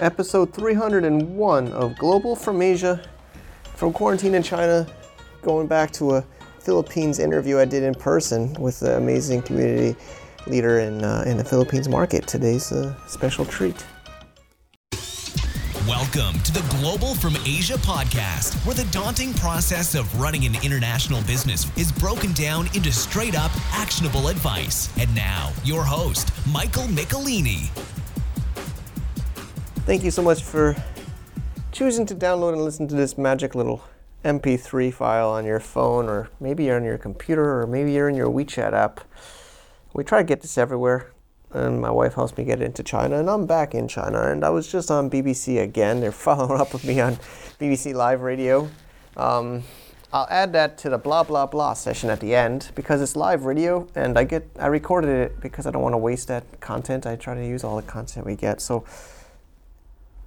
episode 301 of Global from Asia, from quarantine in China, going back to a Philippines interview I did in person with the amazing community leader in, uh, in the Philippines market. Today's a special treat. Welcome to the Global from Asia podcast, where the daunting process of running an international business is broken down into straight up actionable advice. And now, your host, Michael Michelini. Thank you so much for choosing to download and listen to this magic little MP3 file on your phone, or maybe you're on your computer, or maybe you're in your WeChat app. We try to get this everywhere, and my wife helps me get it into China, and I'm back in China. And I was just on BBC again. They're following up with me on BBC Live Radio. Um, I'll add that to the blah blah blah session at the end because it's live radio, and I get I recorded it because I don't want to waste that content. I try to use all the content we get. So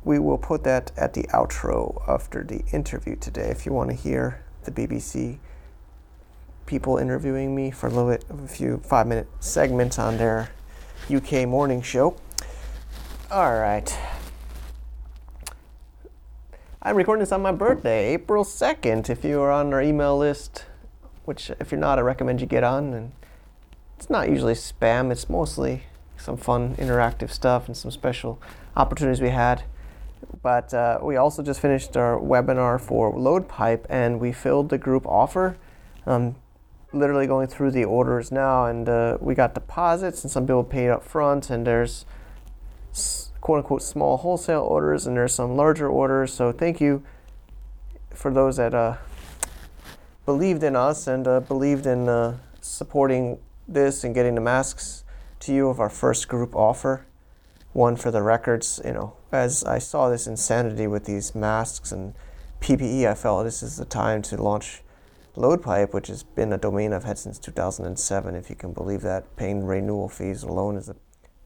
we will put that at the outro after the interview today. If you want to hear the BBC people interviewing me for a little bit of a few five minute segments on their UK morning show. All right. I'm recording this on my birthday, April 2nd. If you are on our email list, which if you're not, I recommend you get on. And it's not usually spam, it's mostly some fun interactive stuff and some special opportunities we had. But uh, we also just finished our webinar for LoadPipe and we filled the group offer. Um, literally going through the orders now, and uh, we got deposits, and some people paid up front, and there's quote unquote small wholesale orders, and there's some larger orders. So thank you for those that uh, believed in us and uh, believed in uh, supporting this and getting the masks to you of our first group offer. One for the records, you know, as I saw this insanity with these masks and PPE, I felt this is the time to launch LoadPipe, which has been a domain I've had since 2007, if you can believe that. Paying renewal fees alone is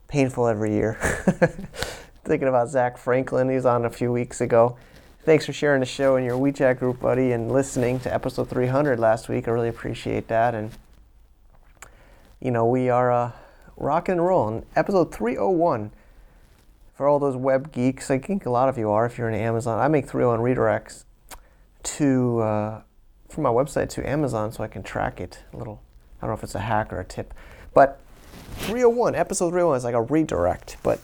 painful every year. Thinking about Zach Franklin, he was on a few weeks ago. Thanks for sharing the show in your WeChat group, buddy, and listening to episode 300 last week. I really appreciate that. And, you know, we are uh, rocking and rolling. Episode 301 for all those web geeks. I think a lot of you are if you're in Amazon. I make 301 redirects to. Uh, from my website to Amazon so I can track it. A little, I don't know if it's a hack or a tip, but 301 episode 301 is like a redirect. But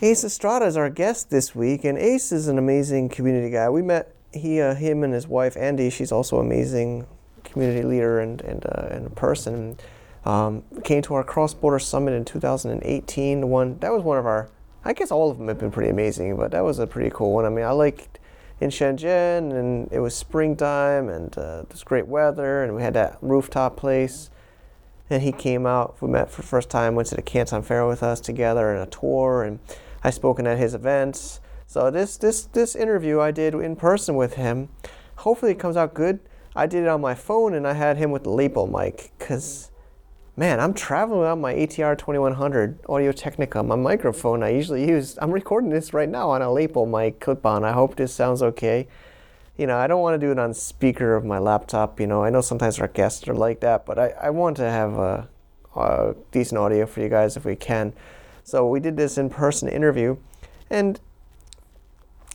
Ace Estrada is our guest this week, and Ace is an amazing community guy. We met he, uh, him, and his wife Andy. She's also amazing community leader and and, uh, and a person. Um, came to our cross-border summit in 2018. One that was one of our. I guess all of them have been pretty amazing, but that was a pretty cool one. I mean, I liked in Shenzhen, and it was springtime, and uh, it was great weather, and we had that rooftop place. And he came out. We met for the first time. Went to the Canton Fair with us together and a tour, and I spoken at his events. So this this this interview I did in person with him. Hopefully it comes out good. I did it on my phone, and I had him with the lapel mic because man, I'm traveling without my ATR 2100 Audio Technica, my microphone I usually use. I'm recording this right now on a lapel mic clip on. I hope this sounds okay. You know, I don't want to do it on speaker of my laptop. You know, I know sometimes our guests are like that, but I, I want to have a, a decent audio for you guys if we can. So we did this in person interview, and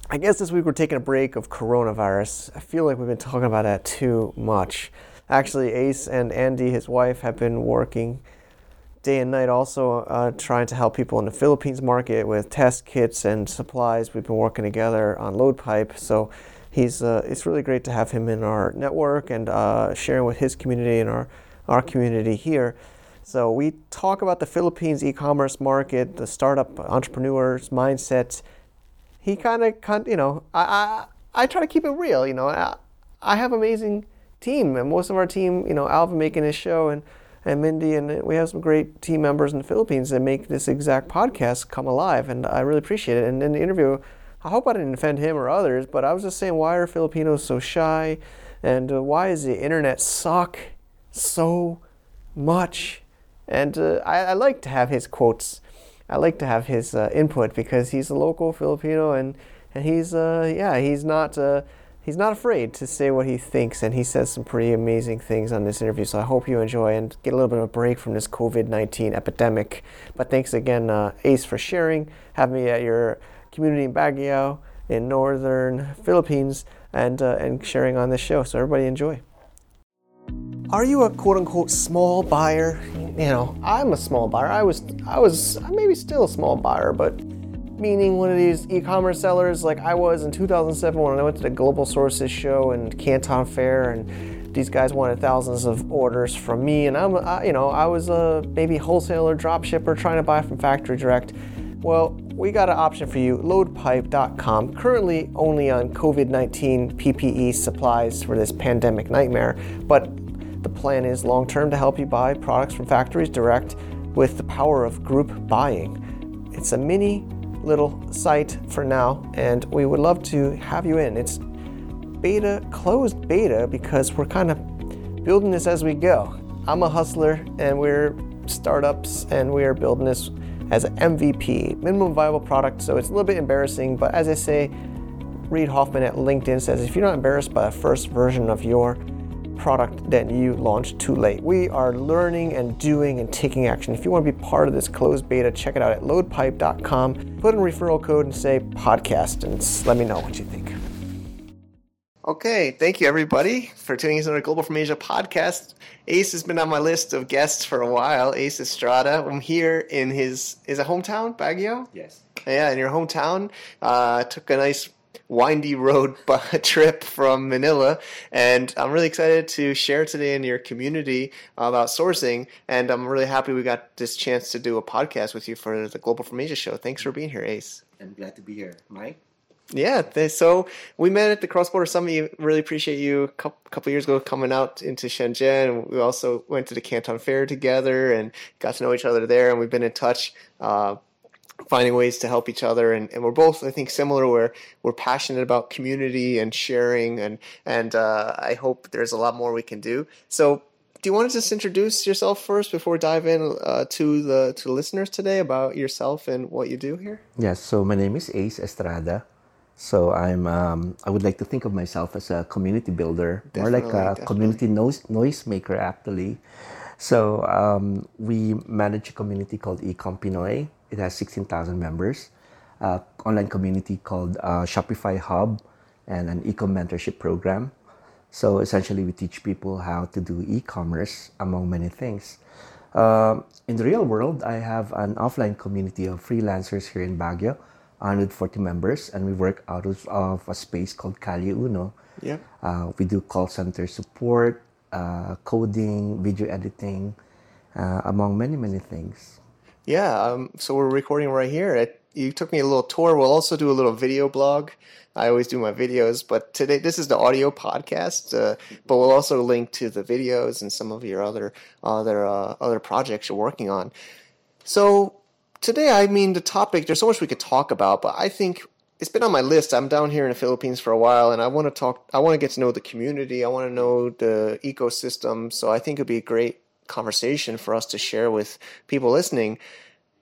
I guess this week we're taking a break of coronavirus. I feel like we've been talking about that too much. Actually, Ace and Andy, his wife, have been working day and night also uh, trying to help people in the Philippines market with test kits and supplies. We've been working together on LoadPipe. So he's uh, it's really great to have him in our network and uh, sharing with his community and our, our community here. So we talk about the Philippines e-commerce market, the startup entrepreneurs mindset. He kind of, you know, I, I, I try to keep it real. You know, I, I have amazing team. And most of our team, you know, Alvin making his show and, and Mindy, and we have some great team members in the Philippines that make this exact podcast come alive. And I really appreciate it. And in the interview, I hope I didn't offend him or others, but I was just saying, why are Filipinos so shy? And uh, why does the internet suck so much? And uh, I, I, like to have his quotes. I like to have his uh, input because he's a local Filipino and, and he's, uh, yeah, he's not uh, he's not afraid to say what he thinks, and he says some pretty amazing things on this interview. So I hope you enjoy and get a little bit of a break from this COVID 19 epidemic. But thanks again, uh, Ace, for sharing, having me at your community in Baguio in northern Philippines, and, uh, and sharing on this show. So everybody enjoy. Are you a quote unquote small buyer? You know, I'm a small buyer. I was, I was, maybe still a small buyer, but meaning one of these e-commerce sellers like I was in 2007 when I went to the Global Sources show and Canton Fair, and these guys wanted thousands of orders from me, and I'm, I, you know, I was a maybe wholesaler, drop shipper trying to buy from factory direct. Well, we got an option for you, loadpipe.com, currently only on COVID 19 PPE supplies for this pandemic nightmare. But the plan is long term to help you buy products from factories direct with the power of group buying. It's a mini little site for now, and we would love to have you in. It's beta, closed beta, because we're kind of building this as we go. I'm a hustler, and we're startups, and we are building this as an MVP, minimum viable product. So it's a little bit embarrassing, but as I say, Reid Hoffman at LinkedIn says if you're not embarrassed by the first version of your product that you launched too late. We are learning and doing and taking action. If you want to be part of this closed beta, check it out at loadpipe.com. Put in referral code and say podcast and let me know what you think. Okay, thank you everybody for tuning in to the Global from Asia podcast. Ace has been on my list of guests for a while. Ace Estrada. I'm here in his is a hometown, Baguio. Yes. Yeah, in your hometown. Uh, took a nice windy road trip from Manila. And I'm really excited to share today in your community about sourcing. And I'm really happy we got this chance to do a podcast with you for the Global from Asia show. Thanks for being here, Ace. I'm glad to be here. Mike? Yeah, so we met at the Cross Border Summit. Really appreciate you a couple years ago coming out into Shenzhen. We also went to the Canton Fair together and got to know each other there. And we've been in touch uh, finding ways to help each other. And, and we're both i think similar where we're passionate about community and sharing and and uh, i hope there's a lot more we can do. So do you want to just introduce yourself first before we dive in uh, to the to the listeners today about yourself and what you do here? Yes so my name is ace estrada. So i'm um, i would like to think of myself as a community builder definitely, more like a definitely. community noise noise maker actually. So um, we manage a community called ecom pinoy it has 16,000 members. Uh, online community called uh, Shopify Hub and an e-com mentorship program. So essentially, we teach people how to do e-commerce among many things. Uh, in the real world, I have an offline community of freelancers here in Baguio, 140 members, and we work out of, of a space called Calle Uno. Yeah. Uh, we do call center support, uh, coding, video editing, uh, among many, many things. Yeah, um, so we're recording right here. It, you took me a little tour. We'll also do a little video blog. I always do my videos, but today this is the audio podcast. Uh, but we'll also link to the videos and some of your other other uh, other projects you're working on. So today, I mean, the topic. There's so much we could talk about, but I think it's been on my list. I'm down here in the Philippines for a while, and I want to talk. I want to get to know the community. I want to know the ecosystem. So I think it'd be a great conversation for us to share with people listening.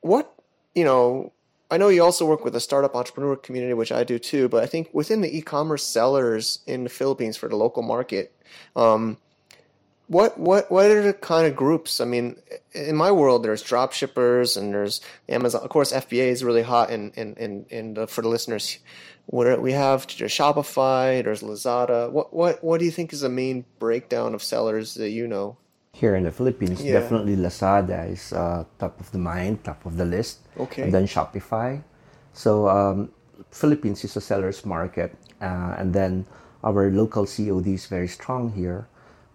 What, you know, I know you also work with the startup entrepreneur community, which I do too, but I think within the e commerce sellers in the Philippines for the local market, um, what what what are the kind of groups? I mean, in my world, there's drop shippers and there's Amazon. Of course, FBA is really hot in in in, in for the listeners. What we have there's Shopify, there's Lazada. What what what do you think is the main breakdown of sellers that you know? Here in the Philippines, yeah. definitely Lazada is uh, top of the mind, top of the list. Okay. And then Shopify. So um, Philippines is a seller's market, uh, and then our local COD is very strong here.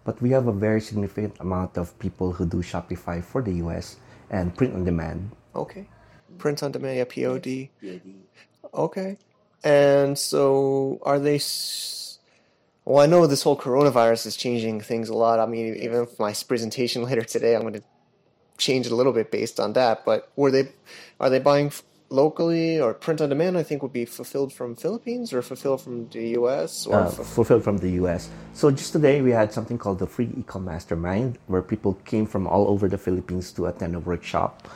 But we have a very significant amount of people who do Shopify for the US and print on demand. Okay. Print on demand, yeah, POD. POD. Okay. And so are they well, I know this whole coronavirus is changing things a lot. I mean, even my presentation later today, I'm going to change it a little bit based on that. But were they, are they buying locally or print on demand? I think would be fulfilled from Philippines or fulfilled from the U.S. or uh, fulfilled from the U.S. So just today we had something called the Free Ecom Mastermind, where people came from all over the Philippines to attend a workshop.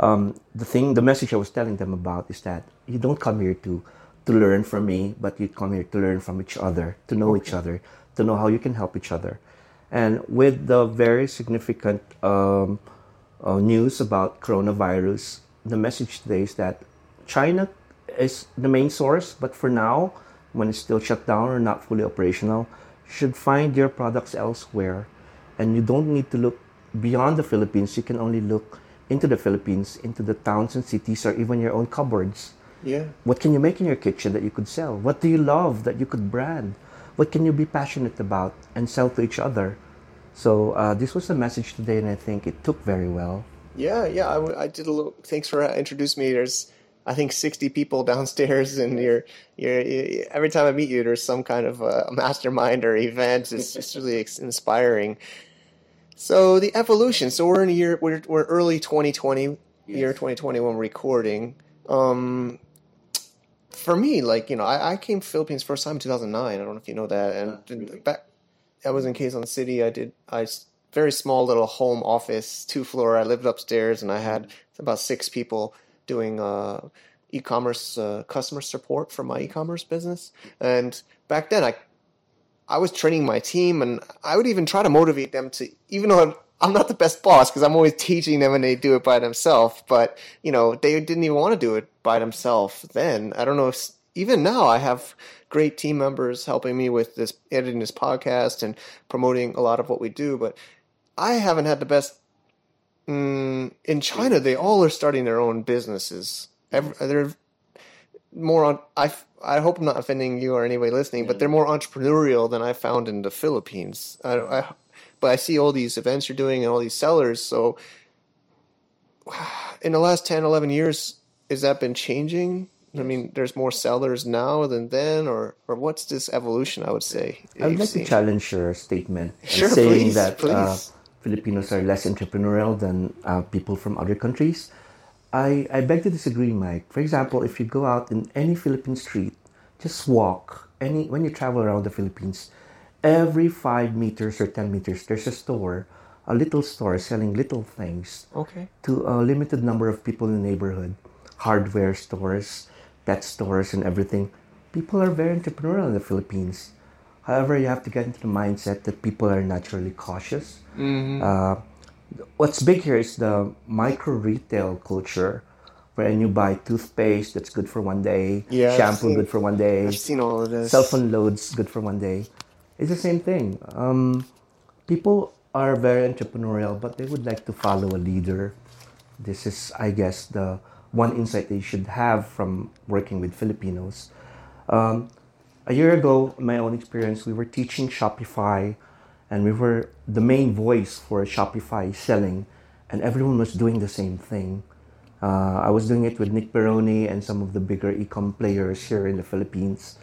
Um, the thing, the message I was telling them about is that you don't come here to to learn from me, but you come here to learn from each other, to know okay. each other, to know how you can help each other. And with the very significant um, uh, news about coronavirus, the message today is that China is the main source, but for now, when it's still shut down or not fully operational, you should find your products elsewhere. And you don't need to look beyond the Philippines. You can only look into the Philippines, into the towns and cities, or even your own cupboards. Yeah. What can you make in your kitchen that you could sell? What do you love that you could brand? What can you be passionate about and sell to each other? So uh, this was the message today, and I think it took very well. Yeah, yeah. I, I did a little. Thanks for uh, introducing me. There's, I think, 60 people downstairs, and you're, you're, you, every time I meet you, there's some kind of a mastermind or event. It's just really inspiring. So the evolution. So we're in a year. We're, we're early 2020, yes. year 2021 recording. Um, for me, like you know, I, I came to Philippines first time in 2009. I don't know if you know that. And really? back, I was in Quezon City. I did I very small little home office, two floor. I lived upstairs, and I had about six people doing uh, e-commerce uh, customer support for my e-commerce business. And back then, I I was training my team, and I would even try to motivate them to, even though I'm not the best boss because I'm always teaching them and they do it by themselves. But you know, they didn't even want to do it by themselves then. I don't know if even now I have great team members helping me with this editing this podcast and promoting a lot of what we do. But I haven't had the best. Mm, in China, they all are starting their own businesses. Every, they're more on. I I hope I'm not offending you or anybody listening, but they're more entrepreneurial than I found in the Philippines. I, I but I see all these events you're doing and all these sellers. So in the last 10, 11 years, has that been changing? I mean, there's more sellers now than then, or or what's this evolution? I would say. I would like seen? to challenge your statement, sure, saying please, that please. Uh, Filipinos are less entrepreneurial than uh, people from other countries. I, I beg to disagree, Mike. For example, if you go out in any Philippine street, just walk any when you travel around the Philippines, every five meters or 10 meters, there's a store, a little store selling little things okay. to a limited number of people in the neighborhood. Hardware stores, pet stores, and everything. People are very entrepreneurial in the Philippines. However, you have to get into the mindset that people are naturally cautious. Mm-hmm. Uh, what's big here is the micro retail culture wherein you buy toothpaste that's good for one day, yeah, shampoo seen, good for one day, I've seen all of this. cell phone loads good for one day. It's the same thing. Um, people are very entrepreneurial, but they would like to follow a leader. This is, I guess, the one insight they should have from working with Filipinos. Um, a year ago, my own experience, we were teaching Shopify, and we were the main voice for Shopify selling, and everyone was doing the same thing. Uh, I was doing it with Nick Peroni and some of the bigger e-com players here in the Philippines,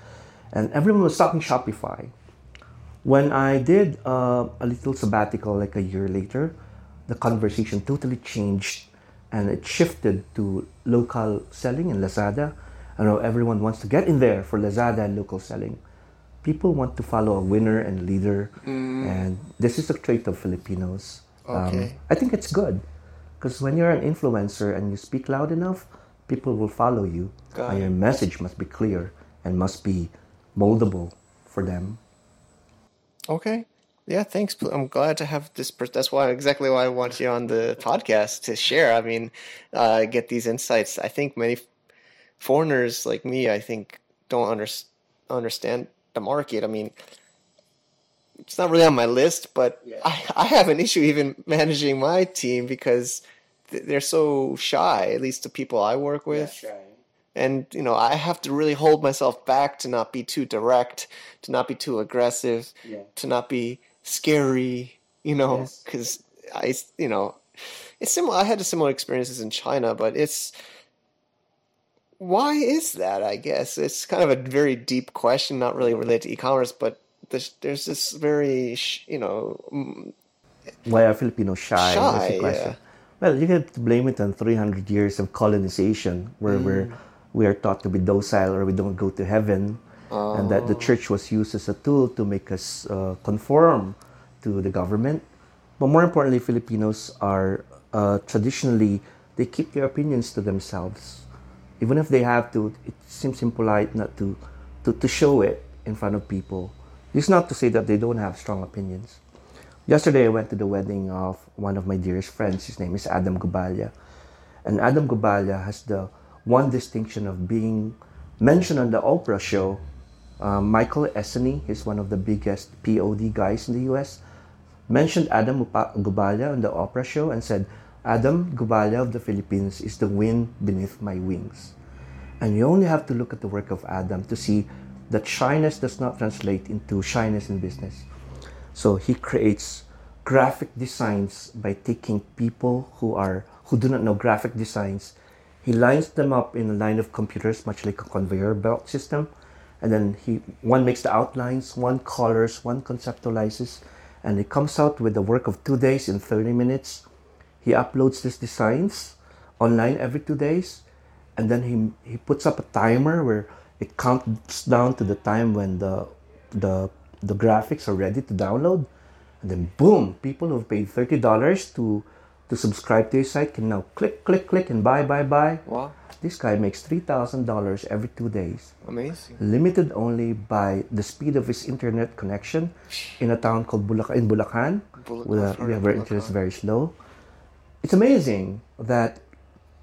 and everyone was talking Shopify. When I did uh, a little sabbatical like a year later, the conversation totally changed and it shifted to local selling in Lazada. I know everyone wants to get in there for Lazada and local selling. People want to follow a winner and leader, mm. and this is a trait of Filipinos. Okay. Um, I think it's good because when you're an influencer and you speak loud enough, people will follow you. Got and your message must be clear and must be moldable for them. Okay. Yeah, thanks. I'm glad to have this. Per- that's why exactly why I want you on the podcast to share. I mean, uh, get these insights. I think many foreigners like me, I think, don't under- understand the market. I mean, it's not really on my list, but yeah. I, I have an issue even managing my team because they're so shy. At least the people I work with. Yeah, and you know i have to really hold myself back to not be too direct to not be too aggressive yeah. to not be scary you know because yes. i you know it's similar i had similar experiences in china but it's why is that i guess it's kind of a very deep question not really related to e-commerce but there's, there's this very you know why are filipinos shy shy yeah. well you to blame it on 300 years of colonization where mm. we're we are taught to be docile or we don't go to heaven. And that the church was used as a tool to make us uh, conform to the government. But more importantly, Filipinos are uh, traditionally, they keep their opinions to themselves. even if they have to, it seems impolite not to, to, to show it in front of people. This is not to say that they don't have strong opinions. Yesterday, I went to the wedding of one of my dearest friends. His name is Adam Gubalia. And Adam Gubalia has the one distinction of being mentioned on the Oprah show. Uh, Michael Essany, he's one of the biggest POD guys in the US, mentioned Adam Gubalya on the Oprah show and said, Adam Gubalya of the Philippines is the wind beneath my wings. And you only have to look at the work of Adam to see that shyness does not translate into shyness in business. So he creates graphic designs by taking people who are who do not know graphic designs. He lines them up in a line of computers, much like a conveyor belt system, and then he one makes the outlines, one colors, one conceptualizes, and it comes out with the work of two days in 30 minutes. He uploads these designs online every two days. And then he, he puts up a timer where it counts down to the time when the, the, the graphics are ready to download. And then boom people who've paid $30 to to subscribe to his site can now click click click and buy buy buy wow. This guy makes $3000 every two days. Amazing. Limited only by the speed of his internet connection in a town called Bulacan in Bulacan, Bulacan where, where internet is very slow. It's amazing that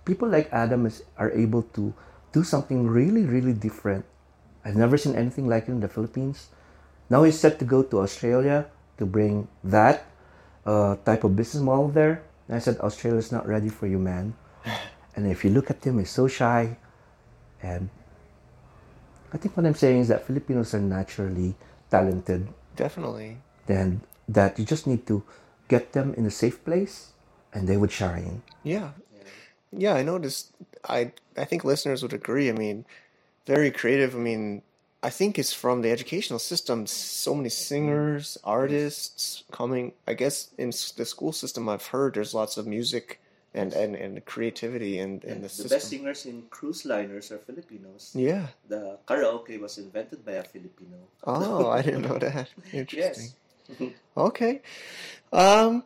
people like Adam is, are able to do something really, really different. I've never seen anything like it in the Philippines. Now he's set to go to Australia to bring that uh, type of business model there. And I said, Australia's not ready for you, man. And if you look at him, he's so shy. And I think what I'm saying is that Filipinos are naturally talented. Definitely. And that you just need to get them in a safe place and they would shine. Yeah. Yeah, I noticed I I think listeners would agree. I mean, very creative. I mean, I think it's from the educational system. So many singers, artists coming. I guess in the school system, I've heard there's lots of music and and, and creativity and in, in the, the system. best singers in cruise liners are Filipinos. Yeah. The karaoke was invented by a Filipino. Oh, I didn't know that. Interesting. Yes. okay. Um,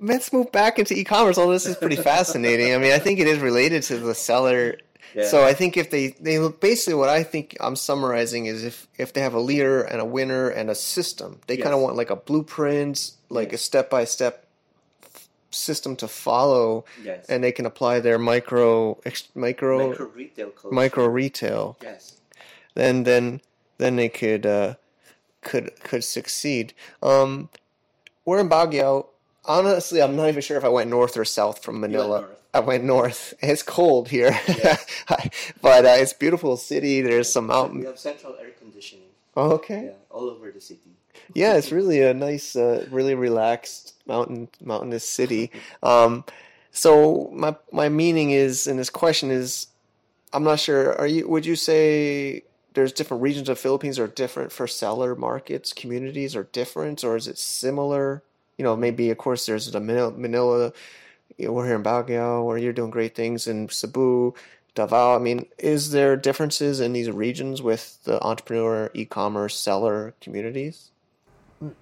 let's move back into e-commerce. All this is pretty fascinating. I mean, I think it is related to the seller. Yeah. So I think if they they basically what I think I'm summarizing is if if they have a leader and a winner and a system, they yes. kind of want like a blueprint, like yes. a step by step system to follow, yes. and they can apply their micro micro micro retail micro retail. Yes. Then then then they could uh, could could succeed. Um, we're in Baguio honestly, I'm not even sure if I went north or south from Manila. Went I went north. It's cold here, but uh, it's beautiful city. There's some mountain. We have central air conditioning. Oh, okay. Yeah, all over the city. yeah, it's really a nice, uh, really relaxed mountain mountainous city. Um, so my my meaning is, and this question is, I'm not sure. Are you? Would you say there's different regions of Philippines are different for seller markets, communities are different, or is it similar? You know, maybe of course there's the Manila, Manila you know, we're here in Baguio where you're doing great things in Cebu, Davao. I mean, is there differences in these regions with the entrepreneur, e-commerce, seller communities?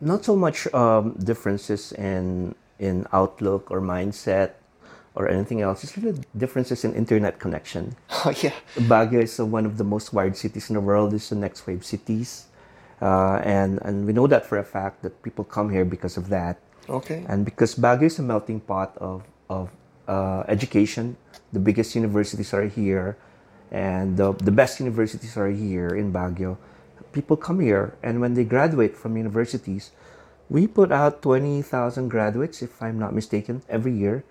Not so much um, differences in in outlook or mindset or anything else. It's really differences in internet connection. Oh yeah, Baguio is one of the most wired cities in the world. It's the next wave cities. Uh, and and we know that for a fact that people come here because of that. Okay. And because Baguio is a melting pot of of uh, education, the biggest universities are here, and the, the best universities are here in Baguio. People come here, and when they graduate from universities, we put out 20,000 graduates, if I'm not mistaken, every year.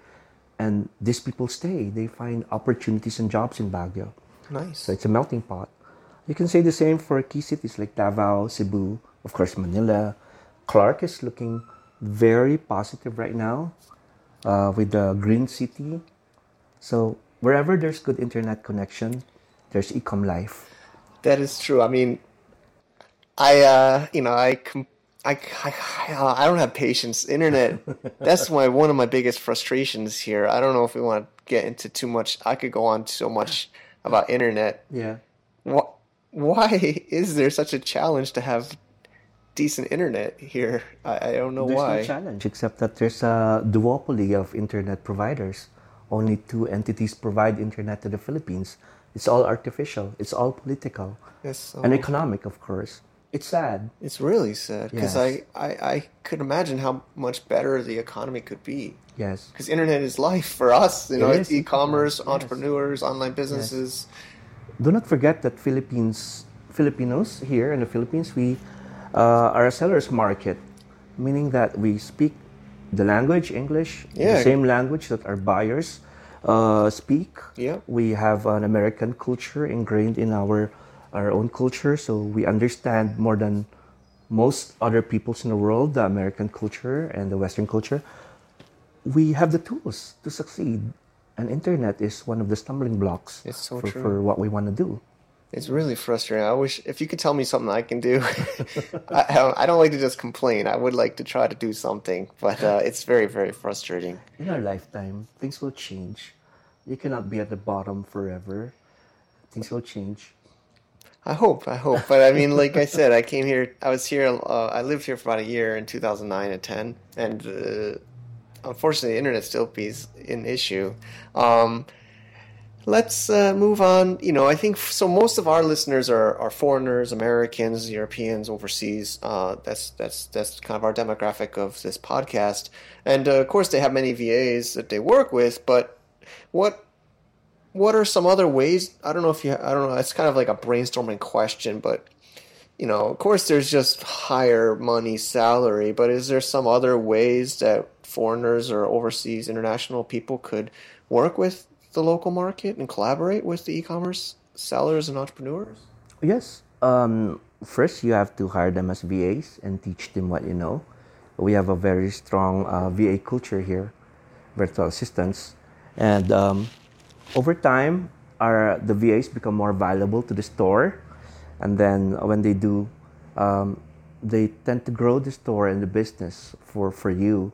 And these people stay. They find opportunities and jobs in Baguio. Nice. So it's a melting pot. You can say the same for key cities like Davao, Cebu, of course, Manila. Clark is looking very positive right now uh, with the green city. So wherever there's good internet connection, there's ecom life. That is true. I mean, I uh, you know I, I I I don't have patience. Internet. that's my one of my biggest frustrations here. I don't know if we want to get into too much. I could go on so much about internet. Yeah. What why is there such a challenge to have decent internet here? I, I don't know there's why. There's no challenge except that there's a duopoly of internet providers. Only two entities provide internet to the Philippines, It's all artificial. It's all political Yes, and economic, of course. It's sad. It's really sad because Yes. I, I, I could imagine how much better the economy could be. Yes. Because internet is life for us. You know, It it's e-commerce, Yes. entrepreneurs, online businesses. Do not forget that Philippines, Filipinos here in the Philippines, we uh, are a seller's market, meaning that we speak the language English, Yeah. the same language that our buyers uh, speak. Yeah. We have an American culture ingrained in our our own culture, so we understand more than most other peoples in the world the American culture and the Western culture. We have the tools to succeed, and internet is one of the stumbling blocks so for, for what we want to do. It's really frustrating. I wish if you could tell me something I can do. I, I don't like to just complain. I would like to try to do something, but uh, it's very, very frustrating. In our lifetime, things will change. You cannot be at the bottom forever. Things will change. I hope, I hope. But I mean, like I said, I came here. I was here. Uh, I lived here for about a year in 2009 and 10, and uh, unfortunately, the internet still is an issue. Um, let's uh, move on. You know, I think so. Most of our listeners are, are foreigners, Americans, Europeans, overseas. Uh, that's that's that's kind of our demographic of this podcast. And uh, of course, they have many VAs that they work with. But what what are some other ways? I don't know if you. I don't know. It's kind of like a brainstorming question, but you know, of course, there's just higher money salary. But is there some other ways that foreigners or overseas international people could work with the local market and collaborate with the e-commerce sellers and entrepreneurs? Yes. Um, first, you have to hire them as VAs and teach them what you know. We have a very strong uh, VA culture here, virtual assistants, and um, over time, our the VAs become more valuable to the store, and then when they do, um, they tend to grow the store and the business for for you.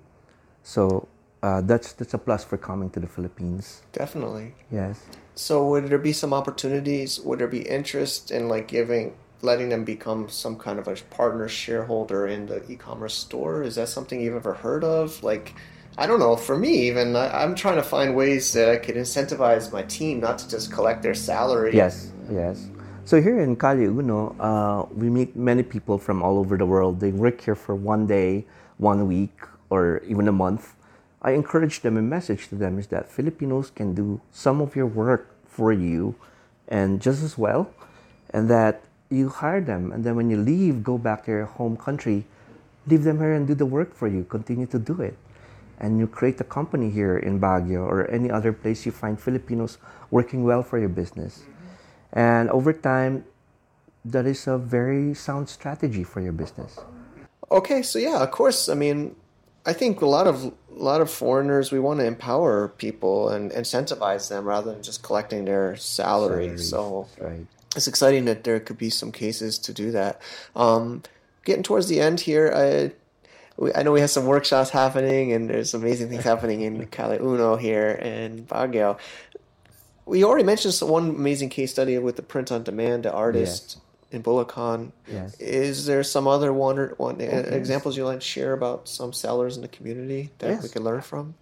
So uh, that's that's a plus for coming to the Philippines. Definitely. Yes. So would there be some opportunities? Would there be interest in like giving, letting them become some kind of a partner shareholder in the e-commerce store? Is that something you've ever heard of? Like, I don't know. For me, even I, I'm trying to find ways that I could incentivize my team not to just collect their salary. Yes, yes. So here in Calle Uno, uh, we meet many people from all over the world. They work here for one day, one week, or even a month. I encourage them a message to them is that Filipinos can do some of your work for you and just as well, and that you hire them. And then when you leave, go back to your home country, leave them here and do the work for you. Continue to do it. And you create a company here in Baguio or any other place you find Filipinos working well for your business. And over time, that is a very sound strategy for your business. Okay, so yeah, of course. I mean, I think a lot of a lot of foreigners we want to empower people and incentivize them rather than just collecting their salary. Salaries, So right. it's exciting that there could be some cases to do that. Um, getting towards the end here, I, we, I know we have some workshops happening and there's amazing things happening in Calle Uno here in Baguio. We already mentioned one amazing case study with the print on demand, the artist in Bulacan. Yes. Is there some other one or one uh, examples you'd like to share about some sellers in the community that we Yes. could learn from?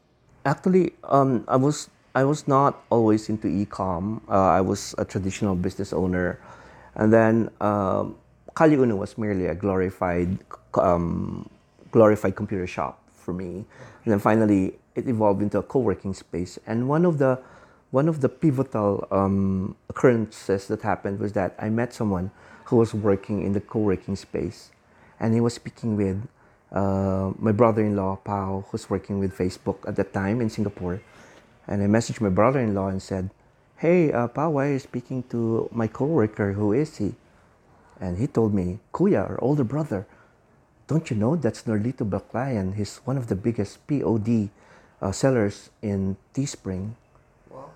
Actually, um, I was I was not always into e-com. Uh, I was a traditional business owner, and then um, Calle Uno was merely a glorified um, glorified computer shop for me. And then finally, it evolved into a co-working space. And one of the one of the pivotal um, occurrences that happened was that I met someone who was working in the co-working space, and he was speaking with uh, my brother-in-law Pao, who's working with Facebook at that time in Singapore, and I messaged my brother-in-law and said, "Hey, uh, Pao, why are you speaking to my coworker? Who is he?" And he told me, "Kuya, our older brother. Don't you know that's Norlito Baclayan? He's one of the biggest POD uh, sellers in Teespring."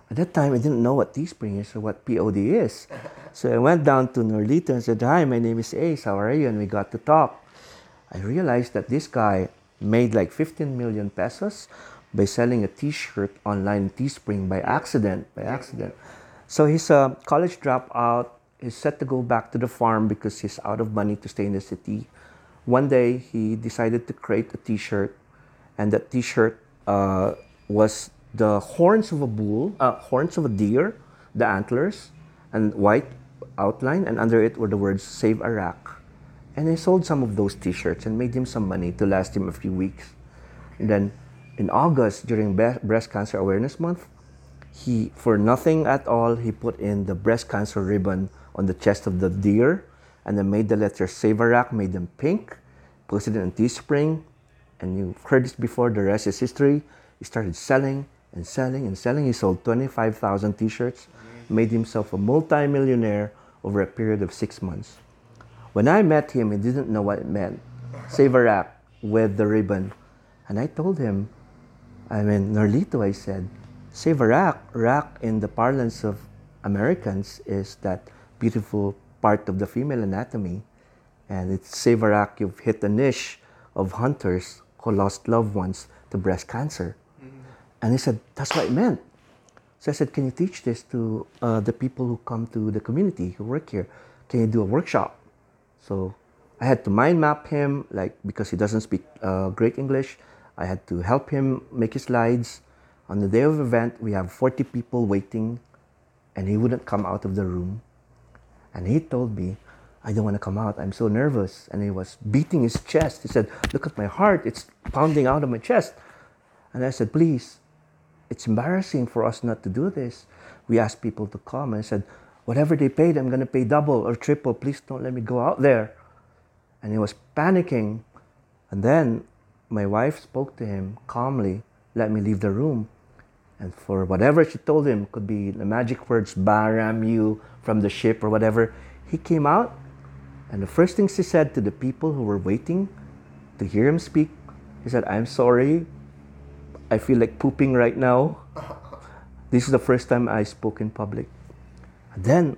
At that time, I didn't know what Teespring is or what POD is. so I went down to Norlito and said, Hi, my name is Ace. How are you? And we got to talk. I realized that this guy made like 15 million pesos by selling a t-shirt online in Teespring by accident, by accident. So he's a college dropout. He's set to go back to the farm because he's out of money to stay in the city. One day, he decided to create a t-shirt, and that t-shirt uh, was the horns of a bull, uh, horns of a deer, the antlers, and white outline, and under it were the words "Save Iraq." And I sold some of those T-shirts and made him some money to last him a few weeks. And then, in August during Breast Cancer Awareness Month, he, for nothing at all, he put in the breast cancer ribbon on the chest of the deer, and then made the letters "Save Iraq," made them pink, posted it on Teespring, and you've heard this before. The rest is history. He started selling and selling and selling. He sold 25,000 T-shirts, made himself a multi-millionaire over a period of six months. When I met him, he didn't know what it meant. Save Iraq with the ribbon. And I told him, I mean, Norlito, I said, Save Iraq. Iraq, in the parlance of Americans, is that beautiful part of the female anatomy. And it's Save Iraq, you've hit a niche of hunters who lost loved ones to breast cancer. And he said, That's what it meant. So I said, Can you teach this to uh, the people who come to the community who work here? Can you do a workshop? So I had to mind map him, like because he doesn't speak uh, great English. I had to help him make his slides. On the day of the event, we have 40 people waiting, and he wouldn't come out of the room. And he told me, I don't want to come out. I'm so nervous. And he was beating his chest. He said, Look at my heart. It's pounding out of my chest. And I said, Please, it's embarrassing for us not to do this. We asked people to come. And said, Whatever they paid, I'm going to pay double or triple. Please don't let me go out there. And he was panicking. And then my wife spoke to him calmly, let me leave the room. And for whatever she told him, could be the magic words, Baram you from the ship or whatever, he came out and the first thing he said to the people who were waiting to hear him speak, he said, I'm sorry. I feel like pooping right now. This is the first time I spoke in public. Then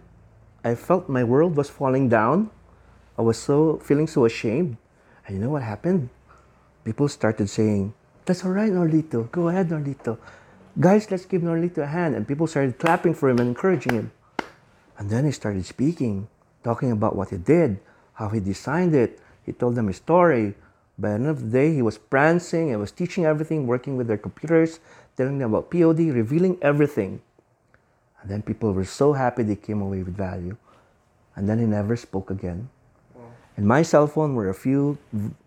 I felt my world was falling down. I was so feeling so ashamed. And you know what happened? People started saying, That's all right, Norlito. Go ahead, Norlito. Guys, let's give Norlito a hand. And people started clapping for him and encouraging him. And then he started speaking talking about what he did, how he designed it. He told them his story. By the end of the day, he was prancing and was teaching everything, working with their computers, telling them about POD, revealing everything. And then people were so happy they came away with value. And then he never spoke again. In my cell phone were a few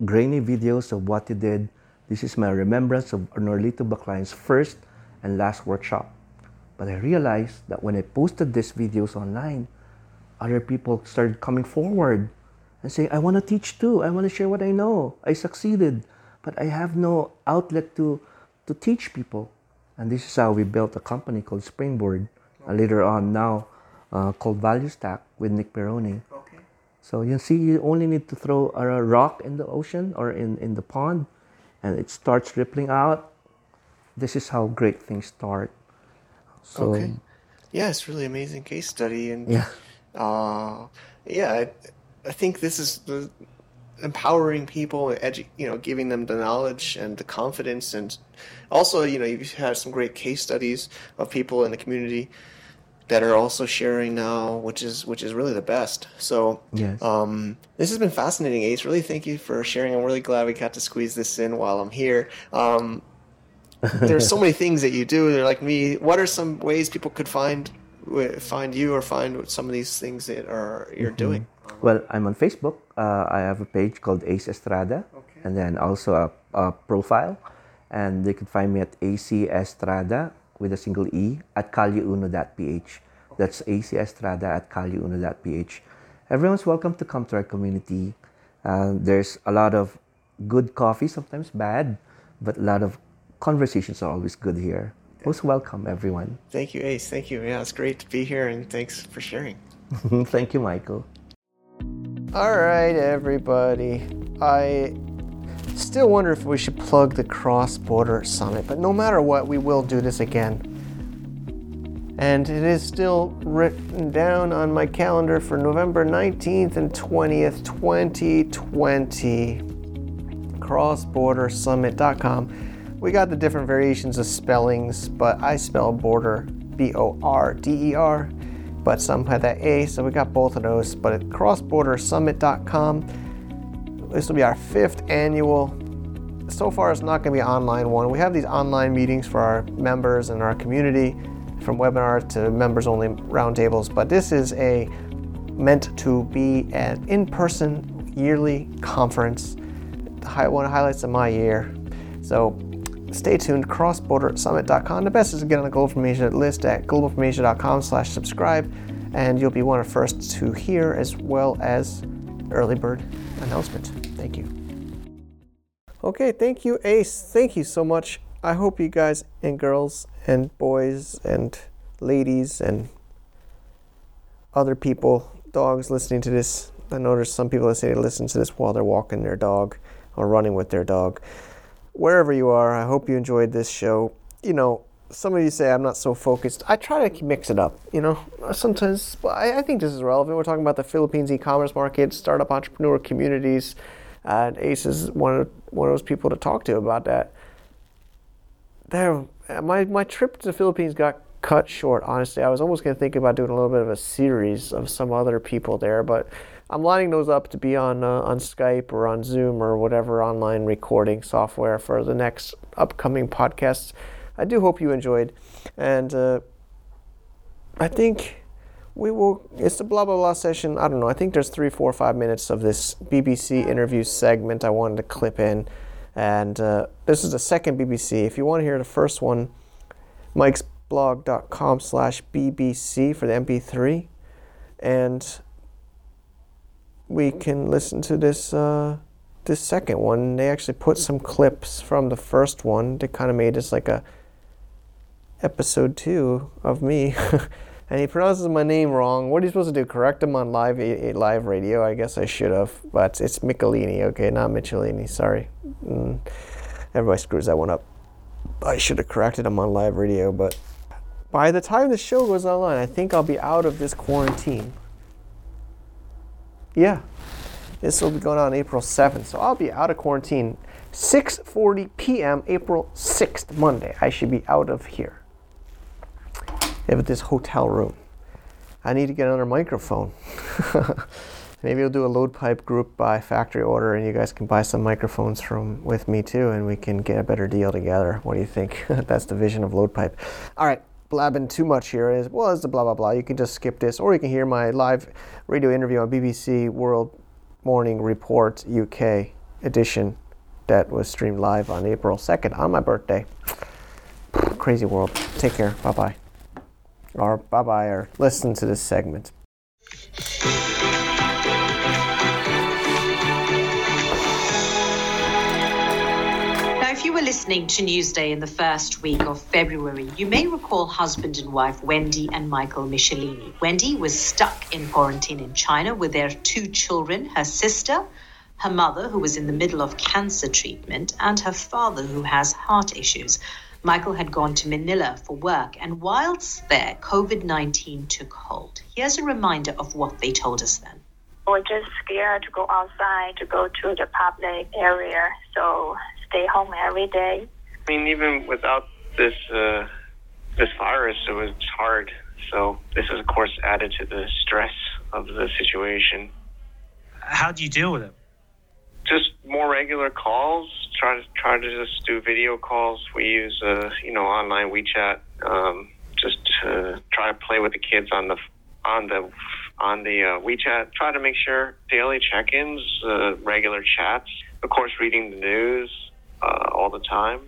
grainy videos of what he did. This is my remembrance of Norlito Baclayan's first and last workshop. But I realized that when I posted these videos online, other people started coming forward and say, I want to teach too. I want to share what I know. I succeeded, but I have no outlet to, to teach people. And this is how we built a company called Springboard. And later on, now uh, called Value Stack with Nick Peroni. Okay. So you see, you only need to throw a rock in the ocean or in, in the pond, and it starts rippling out. This is how great things start. So, okay. Yeah, it's really amazing case study, and yeah uh, yeah, I, I think this is the empowering people, edu- you know, giving them the knowledge and the confidence, and also, you know, you've had some great case studies of people in the community that are also sharing now, which is which is really the best. So, yes. um, this has been fascinating, Ace. Really, thank you for sharing. I'm really glad we got to squeeze this in while I'm here. Um, there's so many things that you do. They're like me. What are some ways people could find find you or find some of these things that are you're mm-hmm. doing? Well, I'm on Facebook. Uh, I have a page called Ace Estrada, okay. and then also a, a, profile, and they can find me at AC Estrada with a single E at calyuno.ph. Okay. That's AC Estrada at calyuno.ph. Everyone's welcome to come to our community. Uh, there's a lot of good coffee, sometimes bad, but a lot of conversations are always good here. Most welcome, everyone. Thank you, Ace. Thank you. Yeah, it's great to be here, and thanks for sharing. Thank you, Michael. All right, everybody. I still wonder if we should plug the Cross Border Summit, but no matter what, we will do this again. And it is still written down on my calendar for November 19th and 20th, 2020. CrossBorderSummit.com we got the different variations of spellings, but I spell border B O R D E R, but some had that A, so we got both of those. But at crossbordersummit.com, this will be our fifth annual. So far, it's not going to be an online one. We have these online meetings for our members and our community. from webinars to members only roundtables. But this is a meant to be an in person yearly conference, one of the highlights of my year. So stay tuned, crossbordersummit.com. The best is to get on the Global from Asia list at globalfromasia.com slash subscribe, and you'll be one of the first to hear as well as early bird announcement. Thank you. Okay, thank you, Ace. Thank you so much. I hope you guys and girls and boys and ladies and other people, dogs listening to this. I know there's some people that say they listen to this while they're walking their dog or running with their dog. Wherever you are, I hope you enjoyed this show. You know, some of you say I'm not so focused. I try to mix it up. You know, sometimes I, I think this is relevant. We're talking about the Philippines e-commerce market, startup entrepreneur communities. Uh, Ace is one of one of those people to talk to about that. There, my my trip to the Philippines got cut short. Honestly, I was almost going to think about doing a little bit of a series of some other people there, but I'm lining those up to be on uh, on Skype or on Zoom or whatever online recording software for the next upcoming podcasts. I do hope you enjoyed, and uh, I think we will. It's the blah blah blah session. I don't know. I think there's three, four, five minutes of this BBC interview segment I wanted to clip in, and uh, this is the second BBC. If you want to hear the first one, Mike's blog.com slash BBC for the MP3, and we can listen to this. Uh, this second one, they actually put some clips from the first one. They kind of made this like a episode two of me. and he pronounces my name wrong. What are you supposed to do? Correct him on live a, a live radio? I guess I should have, but it's Michelini, okay, not Michelini. Sorry, mm. everybody screws that one up. I should have corrected him on live radio, but by the time the show goes online, I think I'll be out of this quarantine. Yeah, this will be going on April 7th, so I'll be out of quarantine. 6:40 p.m. April 6th, Monday. I should be out of here at this hotel room. I need to get another microphone. Maybe we'll do a Loadpipe group by factory order, and you guys can buy some microphones from with me too, and we can get a better deal together. What do you think? That's the vision of Loadpipe. All right, blabbing too much here is well, it's the blah blah blah. You can just skip this, or you can hear my live radio interview on BBC World Morning Report UK edition that was streamed live on April 2nd on my birthday. Crazy world. Take care. Bye bye or bye bye or listen to this segment. If you were listening to Newsday in the first week of February, you may recall husband and wife Wendy and Michael Michelini. Wendy was stuck in quarantine in China with their two children, her sister, her mother, who was in the middle of cancer treatment, and her father, who has heart issues. Michael had gone to Manila for work, and whilst there, COVID 19 took hold. Here's a reminder of what they told us then. We're just scared to go outside, to go to the public area, so stay home every day. I mean, even without this uh, this virus, it was hard. So this is, of course, added to the stress of the situation. How do you deal with it? Just more regular calls. Try to try to just do video calls. We use uh, you know online WeChat. Um, just to try to play with the kids on the on the on the uh, WeChat. Try to make sure daily check-ins, uh, regular chats. Of course, reading the news uh, all the time.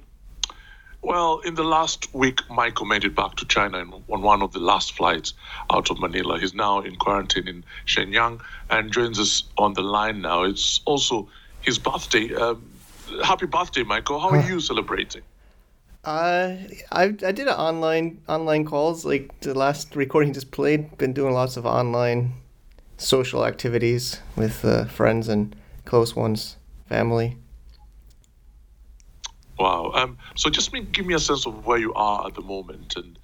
Well, in the last week, Michael made it back to China on one of the last flights out of Manila. He's now in quarantine in Shenyang and joins us on the line now. It's also his birthday. Uh, happy birthday, Michael! How are you celebrating? Uh, I I did an online online calls like the last recording just played. Been doing lots of online social activities with uh, friends and close ones, family. Wow. Um. So just me, give me a sense of where you are at the moment and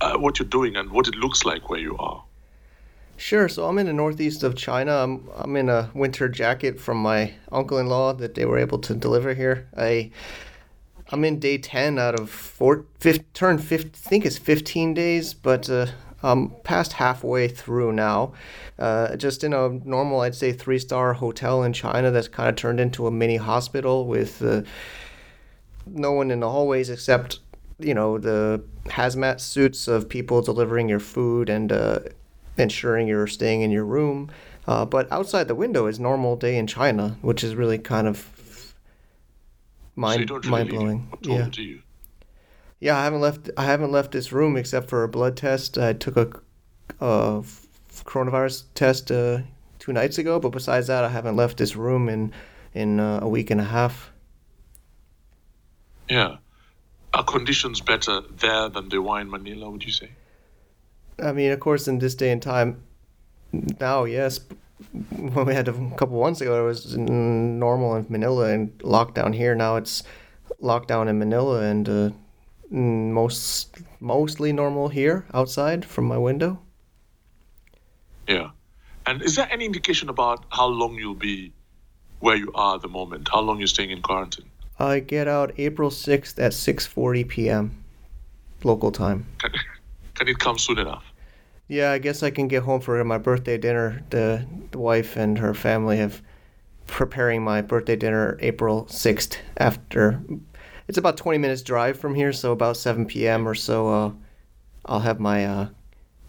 uh, what you're doing and what it looks like where you are. Sure. So I'm in the northeast of China. I'm, I'm in a winter jacket from my uncle-in-law that they were able to deliver here. I I'm in day 10 out of four, fifth, turn 50, I think it's 15 days, but uh, I'm past halfway through now. Uh, just in a normal, I'd say, three star hotel in China that's kind of turned into a mini hospital with uh, no one in the hallways except you know the hazmat suits of people delivering your food and uh, ensuring you're staying in your room. Uh, but outside the window is normal day in China, which is really kind of mind so really mind blowing. Yeah. Yeah, I haven't left. I haven't left this room except for a blood test. I took a, a coronavirus test uh, two nights ago, but besides that, I haven't left this room in in uh, a week and a half. Yeah, are conditions better there than they were in Manila? Would you say? I mean, of course, in this day and time, now yes. When we had a couple months ago, it was normal in Manila and lockdown here. Now it's lockdown in Manila and. Uh, most mostly normal here outside from my window. Yeah. And is there any indication about how long you'll be where you are at the moment? How long you're staying in quarantine? I get out April 6th at 6:40 p.m. local time. Can, it come soon enough? Yeah, I guess I can get home for my birthday dinner. The, the wife and her family have preparing my birthday dinner April 6th after it's about 20 minutes drive from here, so about 7 p.m. or so, uh, I'll have my uh,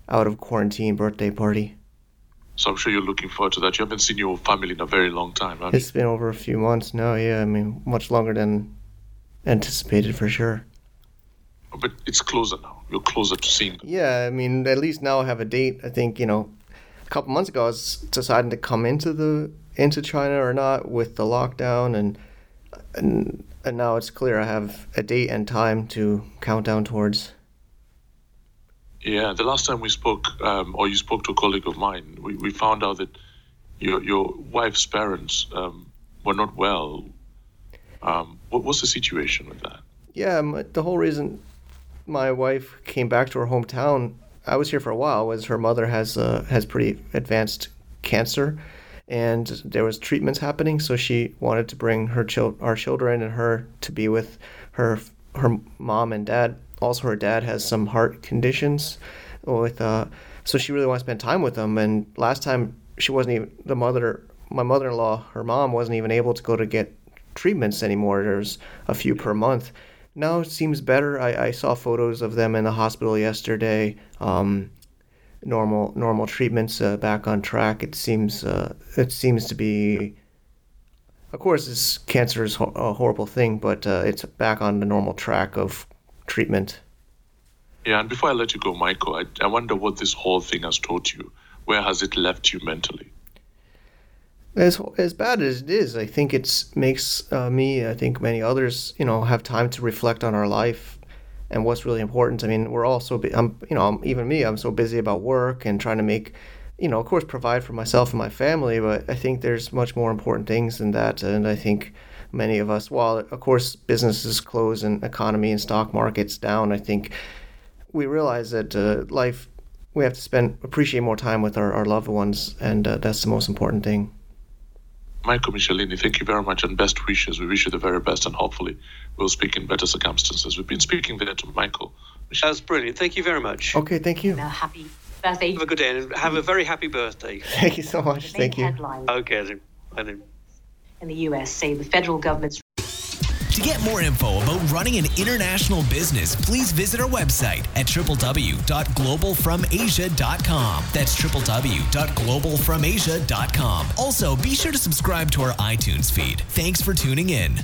out of quarantine birthday party. So I'm sure you're looking forward to that. You haven't seen your family in a very long time, have you? It's been over a few months now. Yeah, I mean, much longer than anticipated for sure. But it's closer now. You're closer to seeing them. Yeah, I mean, at least now I have a date. I think you know, a couple months ago I was deciding to come into the into China or not with the lockdown and and and now it's clear I have a date and time to count down towards. Yeah, the last time we spoke, um, or you spoke to a colleague of mine, we, we found out that your your wife's parents um, were not well. Um, what was the situation with that? Yeah, the whole reason my wife came back to her hometown, I was here for a while, was her mother has uh, has pretty advanced cancer, and there was treatments happening. So she wanted to bring her chil- our children and her to be with her her mom and dad. Also, her dad has some heart conditions, with uh, so she really wants to spend time with them. And last time she wasn't even the mother. My mother-in-law, her mom, wasn't even able to go to get treatments anymore. There's a few per month. Now it seems better. I, I saw photos of them in the hospital yesterday. Um, normal normal treatments uh, back on track. It seems uh, it seems to be. Of course, this cancer is a horrible thing, but uh, it's back on the normal track of treatment. Yeah, and before I let you go, Michael, I, I wonder what this whole thing has taught you. Where has it left you mentally? As as bad as it is, I think it makes uh, me, I think many others, you know, have time to reflect on our life and what's really important. I mean, we're all so, I'm, you know, even me, I'm so busy about work and trying to make, you know, of course, provide for myself and my family. But I think there's much more important things than that. And I think many of us, while of course businesses close and economy and stock markets down, I think we realize that uh, life, we have to spend, appreciate more time with our, our loved ones. And uh, that's the most important thing. Michael Michelini, thank you very much and best wishes. We wish you the very best and hopefully we'll speak in better circumstances. We've been speaking there to Michael. That's brilliant. Thank you very much. Okay, thank you. Now, happy birthday. Have a good day and have a very happy birthday. Thank you so much. Thank you. Okay, then. In the US, say the federal government's to get more info about running an international business, please visit our website at www.globalfromasia.com. That's www.globalfromasia.com. Also, be sure to subscribe to our iTunes feed. Thanks for tuning in.